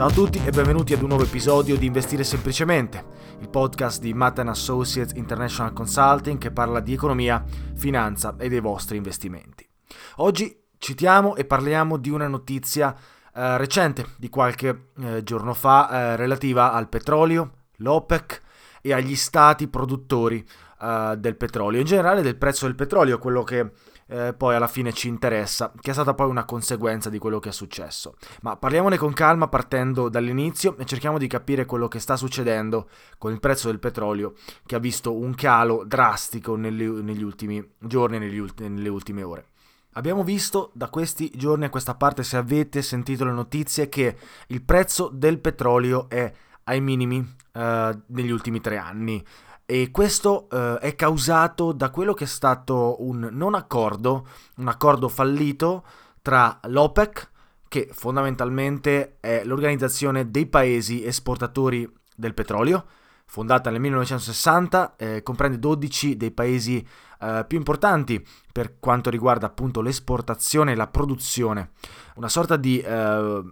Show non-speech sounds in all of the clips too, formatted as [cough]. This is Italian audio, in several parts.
Ciao a tutti e benvenuti ad un nuovo episodio di Investire Semplicemente, il podcast di Matt Associates International Consulting che parla di economia, finanza e dei vostri investimenti. Oggi citiamo e parliamo di una notizia eh, recente, di qualche eh, giorno fa, eh, relativa al petrolio, l'OPEC e agli stati produttori eh, del petrolio, in generale del prezzo del petrolio, quello che eh, poi alla fine ci interessa, che è stata poi una conseguenza di quello che è successo. Ma parliamone con calma partendo dall'inizio e cerchiamo di capire quello che sta succedendo con il prezzo del petrolio che ha visto un calo drastico negli, negli ultimi giorni e nelle ultime ore. Abbiamo visto da questi giorni a questa parte, se avete sentito le notizie, che il prezzo del petrolio è ai minimi eh, negli ultimi tre anni. E questo eh, è causato da quello che è stato un non accordo, un accordo fallito tra l'OPEC, che fondamentalmente è l'organizzazione dei paesi esportatori del petrolio, fondata nel 1960, eh, comprende 12 dei paesi eh, più importanti per quanto riguarda appunto l'esportazione e la produzione. Una sorta di eh,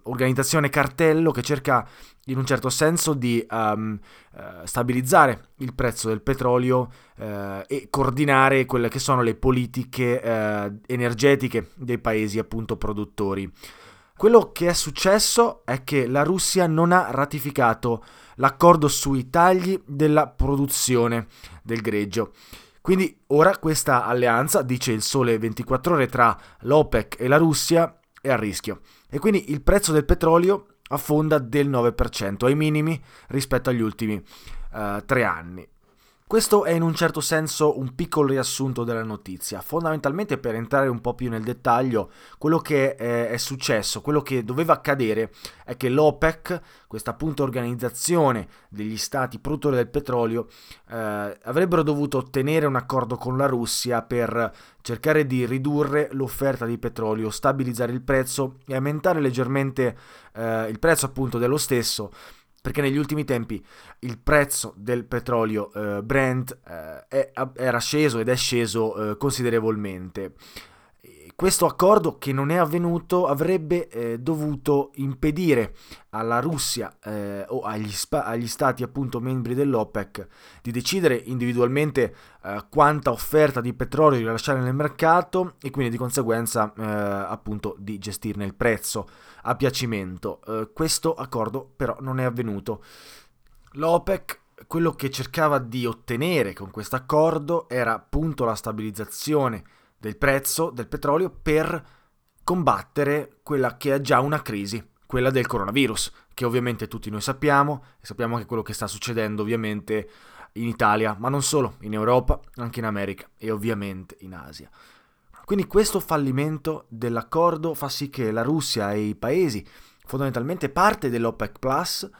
organizzazione cartello che cerca in un certo senso di um, stabilizzare il prezzo del petrolio uh, e coordinare quelle che sono le politiche energetiche dei paesi appunto produttori. Quello che è successo è che la Russia non ha ratificato l'accordo sui tagli della produzione del greggio. Quindi ora questa alleanza, dice il Sole 24 ore, tra l'OPEC e la Russia è a rischio. E quindi il prezzo del petrolio affonda del 9%, ai minimi rispetto agli ultimi uh, tre anni. Questo è in un certo senso un piccolo riassunto della notizia. Fondamentalmente per entrare un po' più nel dettaglio, quello che è, successo, quello che doveva accadere è che l'OPEC, questa appunto organizzazione degli stati produttori del petrolio, eh, avrebbero dovuto ottenere un accordo con la Russia per cercare di ridurre l'offerta di petrolio, stabilizzare il prezzo e aumentare leggermente eh, il prezzo appunto dello stesso perché negli ultimi tempi il prezzo del petrolio eh, Brent eh, è, era sceso ed è sceso eh, considerevolmente. Questo accordo che non è avvenuto avrebbe eh, dovuto impedire alla Russia eh, o agli, spa- agli, stati appunto membri dell'OPEC di decidere individualmente eh, quanta offerta di petrolio rilasciare nel mercato e quindi di conseguenza eh, appunto di gestirne il prezzo a piacimento. Eh, questo accordo però non è avvenuto. L'OPEC quello che cercava di ottenere con questo accordo era appunto la stabilizzazione del prezzo del petrolio per combattere quella che è già una crisi, quella del coronavirus, che ovviamente tutti noi sappiamo, e sappiamo anche quello che sta succedendo ovviamente in Italia, ma non solo, in Europa, anche in America e ovviamente in Asia. Quindi questo fallimento dell'accordo fa sì che la Russia e i paesi, fondamentalmente parte dell'OPEC Plus,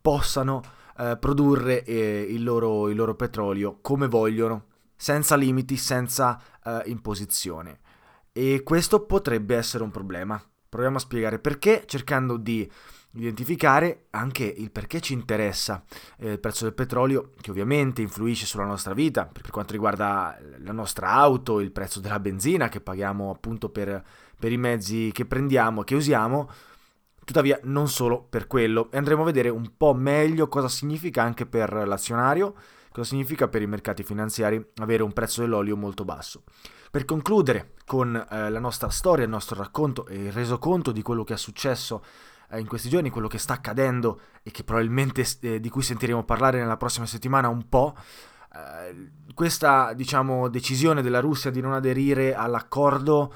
possano eh, produrre eh, il, loro, il loro petrolio come vogliono, senza limiti, senza uh, imposizione. E questo potrebbe essere un problema. Proviamo a spiegare perché, cercando di identificare anche il perché ci interessa eh, il prezzo del petrolio, che ovviamente influisce sulla nostra vita, per quanto riguarda la nostra auto, il prezzo della benzina che paghiamo appunto per, per i mezzi che prendiamo che usiamo, tuttavia non solo per quello. E andremo a vedere un po' meglio cosa significa anche per l'azionario Cosa significa per i mercati finanziari avere un prezzo dell'olio molto basso? Per concludere con eh, la nostra storia, il nostro racconto e il resoconto di quello che è successo eh, in questi giorni, quello che sta accadendo e che probabilmente eh, di cui sentiremo parlare nella prossima settimana un po', eh, questa diciamo, decisione della Russia di non aderire all'accordo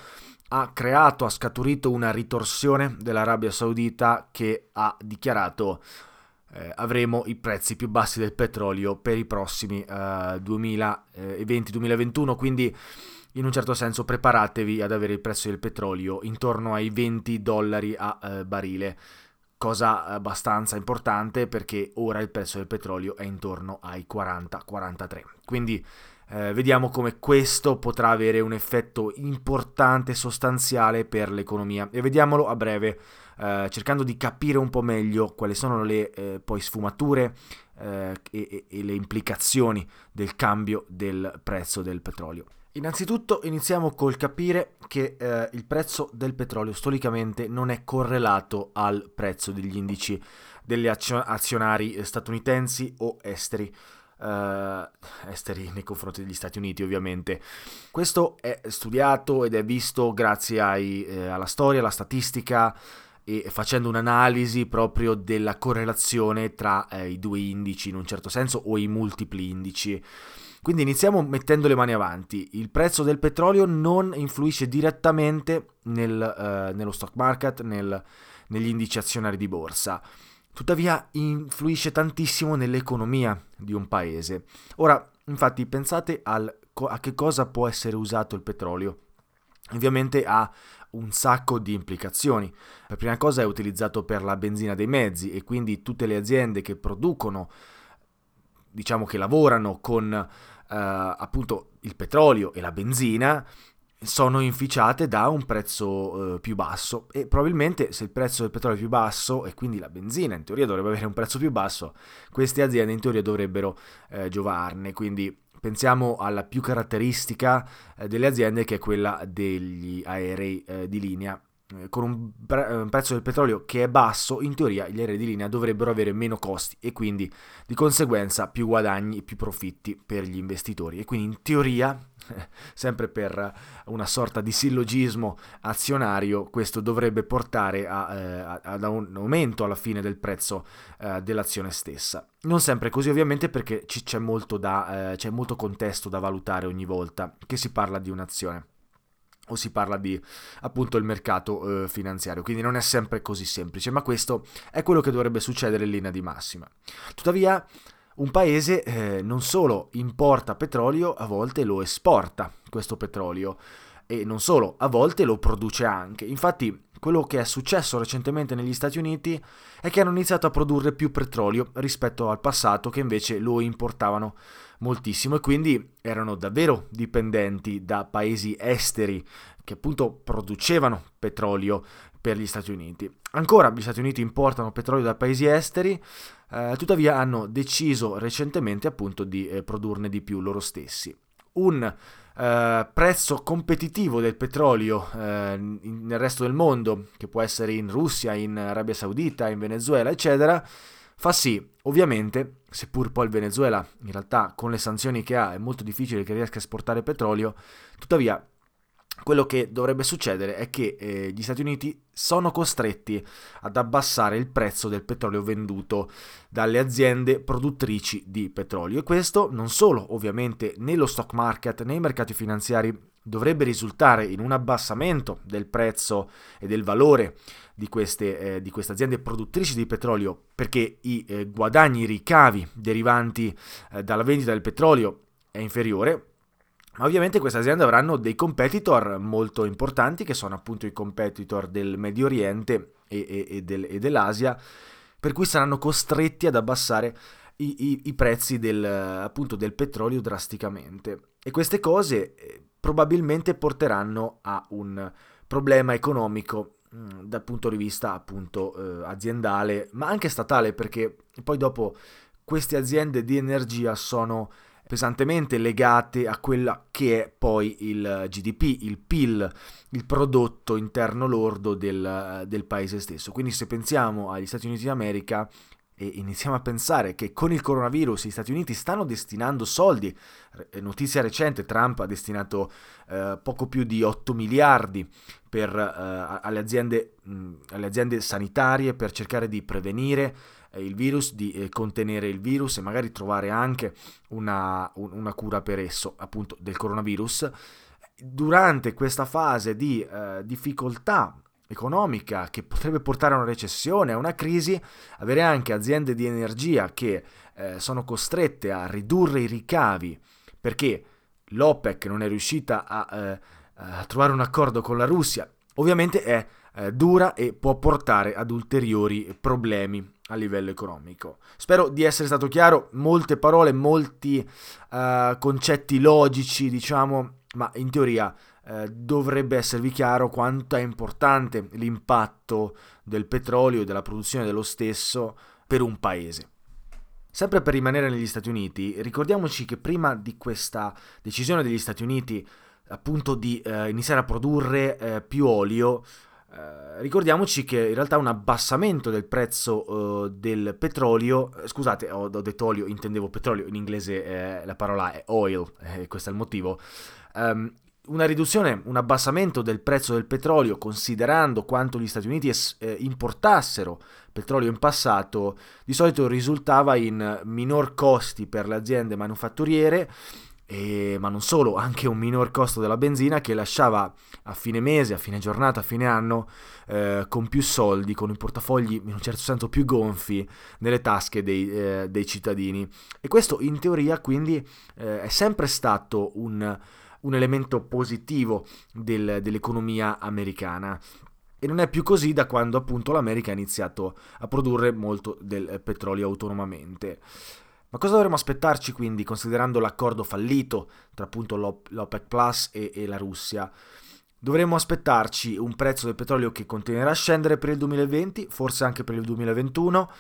ha creato, ha scaturito una ritorsione dell'Arabia Saudita che ha dichiarato eh, avremo i prezzi più bassi del petrolio per i prossimi eh, 2020-2021, quindi in un certo senso preparatevi ad avere il prezzo del petrolio intorno ai 20 dollari a eh, barile, cosa abbastanza importante perché ora il prezzo del petrolio è intorno ai 40-43. Quindi eh, vediamo come questo potrà avere un effetto importante, sostanziale per l'economia e vediamolo a breve eh, cercando di capire un po' meglio quali sono le eh, poi sfumature eh, e, e le implicazioni del cambio del prezzo del petrolio. Innanzitutto iniziamo col capire che eh, il prezzo del petrolio storicamente non è correlato al prezzo degli indici degli azionari statunitensi o esteri. Uh, esteri nei confronti degli Stati Uniti ovviamente. Questo è studiato ed è visto grazie ai, eh, alla storia, alla statistica, e facendo un'analisi proprio della correlazione tra eh, i due indici in un certo senso o i multipli indici. Quindi iniziamo mettendo le mani avanti. Il prezzo del petrolio non influisce direttamente nel, eh, nello stock market, nel, negli indici azionari di borsa. Tuttavia influisce tantissimo nell'economia di un paese. Ora, infatti, pensate al, a che cosa può essere usato il petrolio. Ovviamente ha un sacco di implicazioni. Per prima cosa è utilizzato per la benzina dei mezzi e quindi tutte le aziende che producono, diciamo che lavorano con eh, appunto il petrolio e la benzina, sono inficiate da un prezzo eh, più basso e probabilmente se il prezzo del petrolio è più basso e quindi la benzina in teoria dovrebbe avere un prezzo più basso, queste aziende in teoria dovrebbero eh, giovarne, quindi Pensiamo alla più caratteristica eh, delle aziende che è quella degli aerei eh, di linea. Eh, con un, pre- un, prezzo del petrolio che è basso, in teoria gli aerei di linea dovrebbero avere meno costi e quindi di conseguenza più guadagni e più profitti per gli investitori. E quindi in teoria [laughs] sempre per una sorta di sillogismo azionario, questo dovrebbe portare a, eh, ad un aumento alla fine del prezzo eh, dell'azione stessa. Non sempre così ovviamente perché c- c'è, molto da, eh, c'è molto contesto da valutare ogni volta che si parla di un'azione o si parla di appunto il mercato eh, finanziario, quindi non è sempre così semplice, ma questo è quello che dovrebbe succedere in linea di massima. Tuttavia un paese eh, non solo importa petrolio, a volte lo esporta questo petrolio e non solo, a volte lo produce anche. Infatti quello che è successo recentemente negli Stati Uniti è che hanno iniziato a produrre più petrolio rispetto al passato che invece lo importavano moltissimo e quindi erano davvero dipendenti da paesi esteri che appunto producevano petrolio per gli Stati Uniti. Ancora gli Stati Uniti importano petrolio da paesi esteri, eh, tuttavia hanno deciso recentemente appunto di eh, produrne di più loro stessi. Un eh, prezzo competitivo del petrolio eh, nel resto del mondo, che può essere in Russia, in Arabia Saudita, in Venezuela, eccetera, fa sì, ovviamente, seppur poi il Venezuela in realtà con le sanzioni che ha è molto difficile che riesca a esportare petrolio, tuttavia quello che dovrebbe succedere è che eh, gli Stati Uniti sono costretti ad abbassare il prezzo del petrolio venduto dalle aziende produttrici di petrolio. E questo non solo ovviamente nello stock market, nei mercati finanziari dovrebbe risultare in un abbassamento del prezzo e del valore di queste, eh, di queste aziende produttrici di petrolio perché i eh, guadagni, i ricavi derivanti eh, dalla vendita del petrolio è inferiore ma ovviamente queste aziende avranno dei competitor molto importanti che sono appunto i competitor del Medio Oriente e, e, e, del, e dell'Asia, per cui saranno costretti ad abbassare i, i, i prezzi del, appunto, del petrolio drasticamente. E queste cose eh, probabilmente porteranno a un problema economico mm, dal punto di vista appunto eh, aziendale, ma anche statale, perché poi dopo queste aziende di energia sono pesantemente legate a quella che è poi il GDP, il PIL, il prodotto interno lordo del, del paese stesso. Quindi se pensiamo agli Stati Uniti d'America, e iniziamo a pensare che con il coronavirus gli Stati Uniti stanno destinando soldi. Notizia recente, Trump ha destinato eh, poco più di 8 miliardi per, eh, alle, aziende, mh, alle, aziende, sanitarie per cercare di prevenire eh, il virus, di eh, contenere il virus e magari trovare anche una, un, una cura per esso, appunto del coronavirus. Durante questa fase di eh, difficoltà economica che potrebbe portare a una recessione, a una crisi, avere anche aziende di energia che eh, sono costrette a ridurre i ricavi perché l'OPEC non è riuscita a, eh, a trovare un accordo con la Russia, ovviamente è eh, dura e può portare ad ulteriori problemi a livello economico. Spero di essere stato chiaro, molte parole, molti uh, concetti logici, diciamo, ma in teoria uh, dovrebbe esservi chiaro quanto è importante l'impatto del petrolio e della produzione dello stesso per un paese. Sempre per rimanere negli Stati Uniti, ricordiamoci che prima di questa decisione degli Stati Uniti appunto di uh, iniziare a produrre più olio, eh, ricordiamoci che in realtà un abbassamento del prezzo uh, del petrolio, eh, scusate, ho, ho, detto olio, intendevo petrolio, in inglese eh, la parola è oil, eh, questo è il motivo. Um, una riduzione, un abbassamento del prezzo del petrolio, considerando quanto gli Stati Uniti es- importassero petrolio in passato, di solito risultava in minor costi per le aziende manufatturiere e, ma non solo, anche un minor costo della benzina che lasciava a fine mese, a fine giornata, a fine anno eh, con più soldi, con i portafogli in un certo senso più gonfi nelle tasche dei, eh, dei cittadini. E questo in teoria quindi eh, è sempre stato un, un elemento positivo del, dell'economia americana. E non è più così da quando appunto l'America ha iniziato a produrre molto del petrolio autonomamente. Ma cosa dovremmo aspettarci quindi, considerando l'accordo fallito tra appunto l'OPEC Plus e, e la Russia? Dovremmo aspettarci un prezzo del petrolio che continuerà a scendere per il 2020, forse anche per il 2021,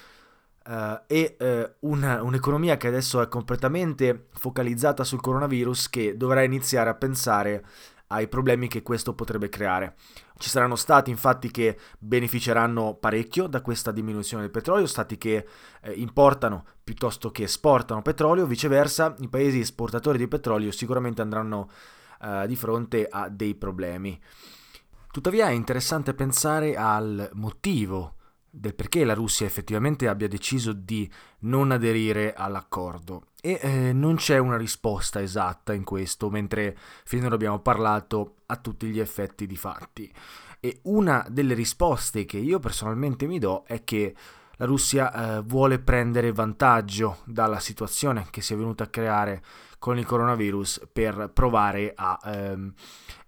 Uh, eh, e uh, una, un'economia che adesso è completamente focalizzata sul coronavirus che dovrà iniziare a pensare ai problemi che questo potrebbe creare. Ci saranno stati infatti che beneficeranno parecchio da questa diminuzione del petrolio, stati che eh, importano piuttosto che esportano petrolio, viceversa i paesi esportatori di petrolio sicuramente andranno eh, di fronte a dei problemi. Tuttavia è interessante pensare al motivo del perché la Russia effettivamente abbia deciso di non aderire all'accordo e eh, non c'è una risposta esatta in questo, mentre finora abbiamo parlato a tutti gli effetti di fatti. E una delle risposte che io personalmente mi do è che la Russia eh, vuole prendere vantaggio dalla situazione che si è venuta a creare con il coronavirus per provare a, ehm,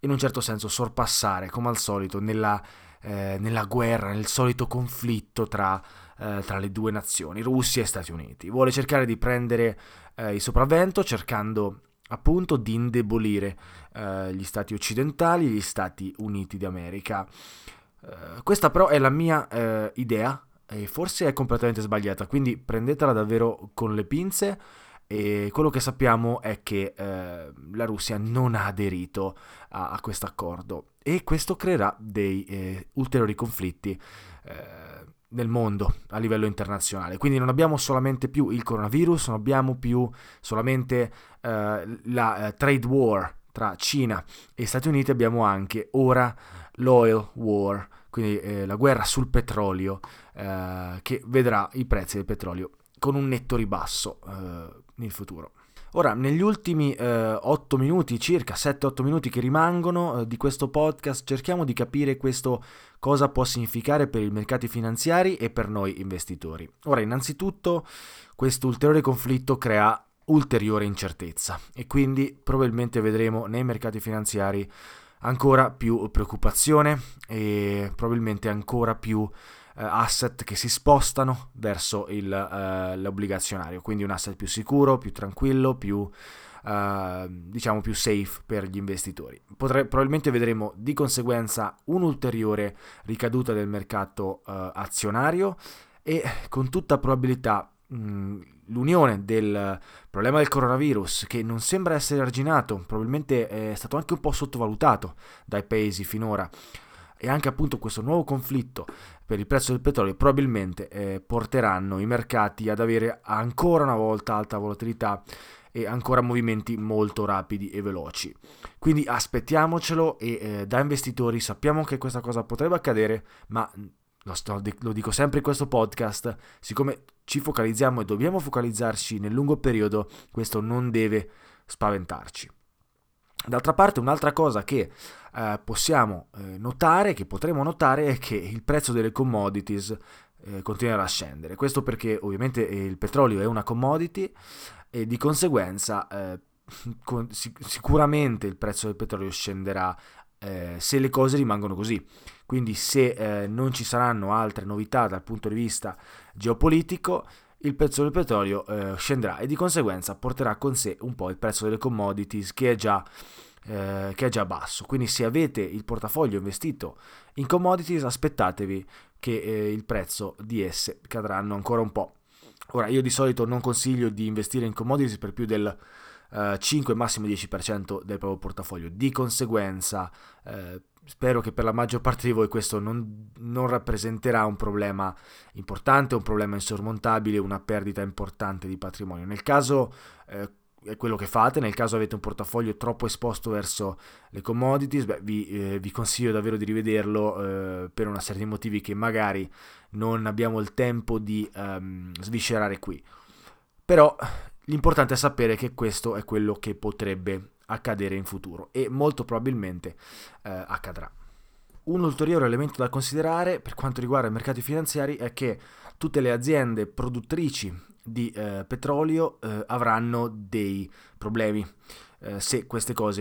in un certo senso, sorpassare, come al solito, nella eh, nella guerra, nel solito conflitto tra, eh, tra, le due nazioni, Russia e Stati Uniti. Vuole cercare di prendere eh, il sopravvento cercando appunto di indebolire eh, gli Stati occidentali, gli Stati Uniti d'America. Uh, questa però è la mia idea e forse è completamente sbagliata, quindi prendetela davvero con le pinze e quello che sappiamo è che uh, la Russia non ha aderito a, a questo accordo e questo creerà dei eh, ulteriori conflitti nel mondo a livello internazionale. Quindi non abbiamo solamente più il coronavirus, non abbiamo più solamente la trade war tra Cina e Stati Uniti, abbiamo anche ora l'oil war, quindi eh, la guerra sul petrolio, eh, che vedrà i prezzi del petrolio con un netto ribasso eh, nel futuro. Ora, negli ultimi eh, 8 minuti, circa 7-8 minuti che rimangono eh, di questo podcast, cerchiamo di capire questo cosa può significare per i mercati finanziari e per noi investitori. Ora, innanzitutto, questo ulteriore conflitto crea ulteriore incertezza e quindi probabilmente vedremo nei mercati finanziari ancora più preoccupazione e probabilmente ancora più asset che si spostano verso il, eh, l'obbligazionario, quindi un asset più sicuro, più tranquillo, più eh, diciamo più safe per gli investitori. Potre, probabilmente vedremo di conseguenza un'ulteriore ricaduta del mercato eh, azionario e con tutta probabilità l'unione del problema del coronavirus, che non sembra essere arginato, probabilmente è stato anche un po' sottovalutato dai paesi finora, e anche appunto questo nuovo conflitto per il prezzo del petrolio probabilmente eh, porteranno i mercati ad avere ancora una volta alta volatilità e ancora movimenti molto rapidi e veloci. Quindi aspettiamocelo e eh, da investitori sappiamo che questa cosa potrebbe accadere, ma lo, sto, lo, dico sempre in questo podcast, siccome ci focalizziamo e dobbiamo focalizzarci nel lungo periodo, questo non deve spaventarci. D'altra parte un'altra cosa che eh, possiamo eh, notare, che potremo notare, è che il prezzo delle commodities eh, continuerà a scendere. Questo perché ovviamente il petrolio è una commodity e di conseguenza eh, [laughs] con, sic- sicuramente il prezzo del petrolio scenderà eh, se le cose rimangono così. Quindi se non ci saranno altre novità dal punto di vista geopolitico, il prezzo del petrolio scenderà e di conseguenza porterà con sé un po' il prezzo delle commodities che è già, eh, che è già basso. Quindi se avete il portafoglio investito in commodities aspettatevi che eh, il prezzo di esse cadranno ancora un po'. Ora io di solito non consiglio di investire in commodities per più del 5 eh, massimo 10% del proprio portafoglio. Di conseguenza, eh, spero che per la maggior parte di voi questo non, non, rappresenterà un problema importante, un problema insormontabile, una perdita importante di patrimonio. Nel caso eh, è quello che fate, nel caso avete un portafoglio troppo esposto verso le commodities, beh, vi, eh, vi, consiglio davvero di rivederlo eh, per una serie di motivi che magari non abbiamo il tempo di um, sviscerare qui. Però L'importante è sapere che questo è quello che potrebbe accadere in futuro e molto probabilmente eh, accadrà. Un ulteriore elemento da considerare per quanto riguarda i mercati finanziari è che tutte le aziende produttrici di eh, petrolio eh, avranno dei problemi eh, se,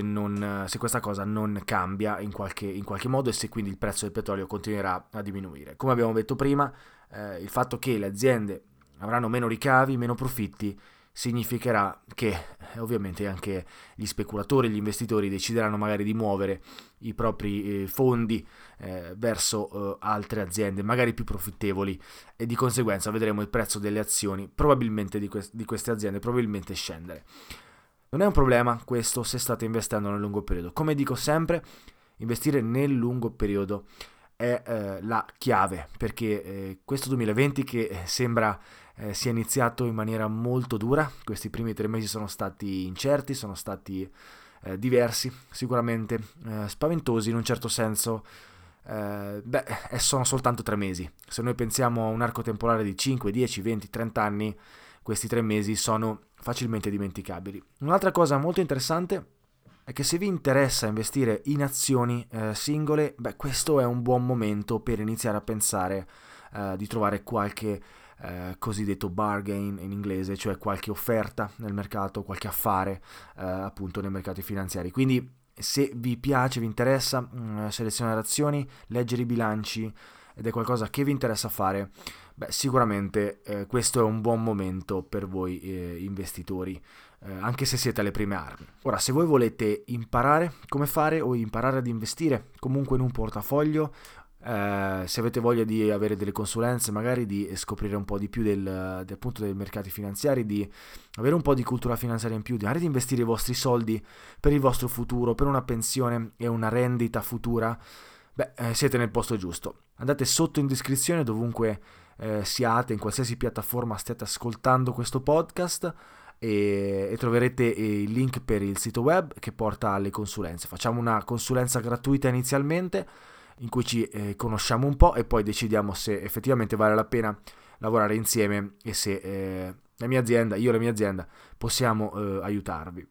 non, se, questa cosa non cambia in qualche, in qualche, modo e se quindi il prezzo del petrolio continuerà a diminuire. Come abbiamo detto prima, eh, il fatto che le aziende avranno meno ricavi, meno profitti, significherà che eh, ovviamente anche gli speculatori, gli investitori decideranno magari di muovere i propri eh, fondi eh, verso eh, altre aziende, magari più profittevoli e di conseguenza vedremo il prezzo delle azioni probabilmente di, que- di queste aziende probabilmente scendere. Non è un problema questo se state investendo nel lungo periodo. Come dico sempre, investire nel lungo periodo è eh, la chiave perché eh, questo 2020 che eh, sembra eh, sia iniziato in maniera molto dura, questi primi tre mesi sono stati incerti, sono stati eh, diversi, sicuramente eh, spaventosi in un certo senso. beh, sono soltanto tre mesi. Se noi pensiamo a un arco temporale di 5, 10, 20, 30 anni, questi tre mesi sono facilmente dimenticabili. Un'altra cosa molto interessante è che se vi interessa investire in azioni eh, singole, beh, questo è un buon momento per iniziare a pensare eh, di trovare qualche eh, cosiddetto bargain in inglese, cioè qualche offerta nel mercato, qualche affare eh, appunto nei mercati finanziari. Quindi Se vi piace, vi interessa mh, selezionare azioni, leggere i bilanci ed è qualcosa che vi interessa fare, beh, sicuramente eh, questo è un buon momento per voi eh, investitori, eh, anche se siete alle prime armi. Ora, se voi volete imparare come fare o imparare ad investire comunque in un portafoglio eh, se avete voglia di avere delle consulenze, magari di scoprire un po' di più del, del punto dei mercati finanziari, di avere un po' di cultura finanziaria in più, di magari di investire i vostri soldi per il vostro futuro, per una pensione e una rendita futura, beh, eh, siete nel posto giusto. Andate sotto in descrizione dovunque eh, siate, in qualsiasi piattaforma stiate ascoltando questo podcast. E, e, troverete il link per il sito web che porta alle consulenze. Facciamo una consulenza gratuita inizialmente in cui ci eh, conosciamo un po' e poi decidiamo se effettivamente vale la pena lavorare insieme e se eh, la mia azienda, io e la mia azienda possiamo eh, aiutarvi.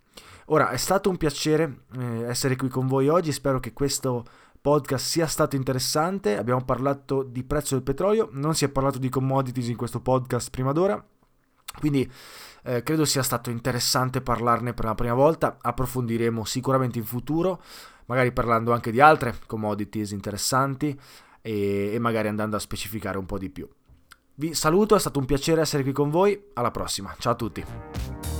Ora, è stato un piacere eh, essere qui con voi oggi, spero che questo podcast sia stato interessante, abbiamo parlato di prezzo del petrolio, non si è parlato di commodities in questo podcast prima d'ora, quindi eh, credo sia stato interessante parlarne per la prima volta, approfondiremo sicuramente in futuro magari parlando anche di altre commodities interessanti e, e magari andando a specificare un po' di più. Vi saluto, è stato un piacere essere qui con voi, alla prossima, ciao a tutti.